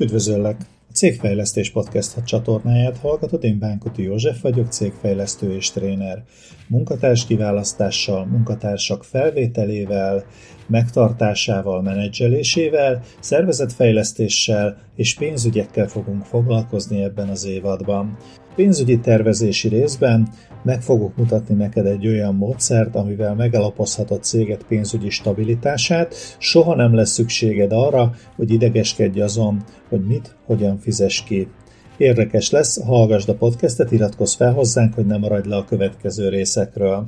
Üdvözöllek! Cégfejlesztés Podcast csatornáját hallgatod, én Bánkuti József vagyok, cégfejlesztő és tréner. Munkatárs kiválasztással, munkatársak felvételével, megtartásával, menedzselésével, szervezetfejlesztéssel és pénzügyekkel fogunk foglalkozni ebben az évadban. Pénzügyi tervezési részben meg fogok mutatni neked egy olyan módszert, amivel megalapozhatod céget pénzügyi stabilitását, soha nem lesz szükséged arra, hogy idegeskedj azon, hogy mit, hogyan fizes ki. Érdekes lesz, hallgasd a podcastet, iratkozz fel hozzánk, hogy ne maradj le a következő részekről.